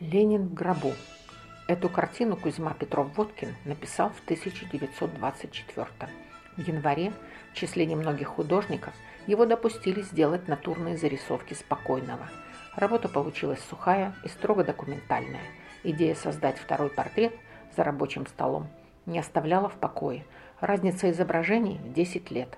Ленин в гробу. Эту картину Кузьма Петров-Водкин написал в 1924 В январе в числе немногих художников его допустили сделать натурные зарисовки спокойного. Работа получилась сухая и строго документальная. Идея создать второй портрет за рабочим столом не оставляла в покое. Разница изображений в 10 лет.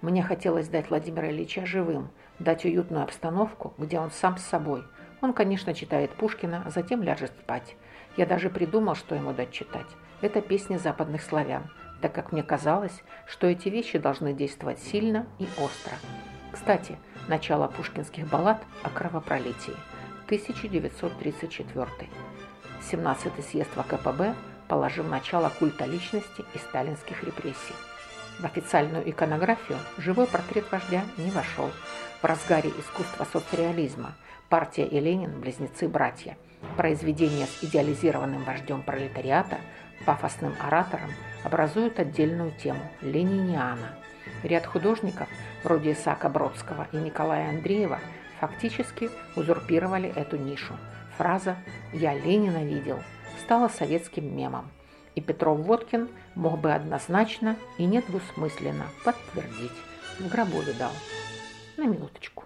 Мне хотелось дать Владимира Ильича живым, дать уютную обстановку, где он сам с собой – он, конечно, читает Пушкина, а затем ляжет спать. Я даже придумал, что ему дать читать. Это песни западных славян, так как мне казалось, что эти вещи должны действовать сильно и остро. Кстати, начало пушкинских баллад о кровопролитии. 1934. 17-й съезд ВКПБ положил начало культа личности и сталинских репрессий. В официальную иконографию живой портрет вождя не вошел. В разгаре искусства соцреализма – Партия и Ленин – близнецы-братья. Произведения с идеализированным вождем пролетариата, пафосным оратором, образуют отдельную тему – лениниана. Ряд художников, вроде Исаака Бродского и Николая Андреева, фактически узурпировали эту нишу. Фраза «Я Ленина видел» стала советским мемом. И Петров-Водкин мог бы однозначно и недвусмысленно подтвердить. В гробу видал. На минуточку.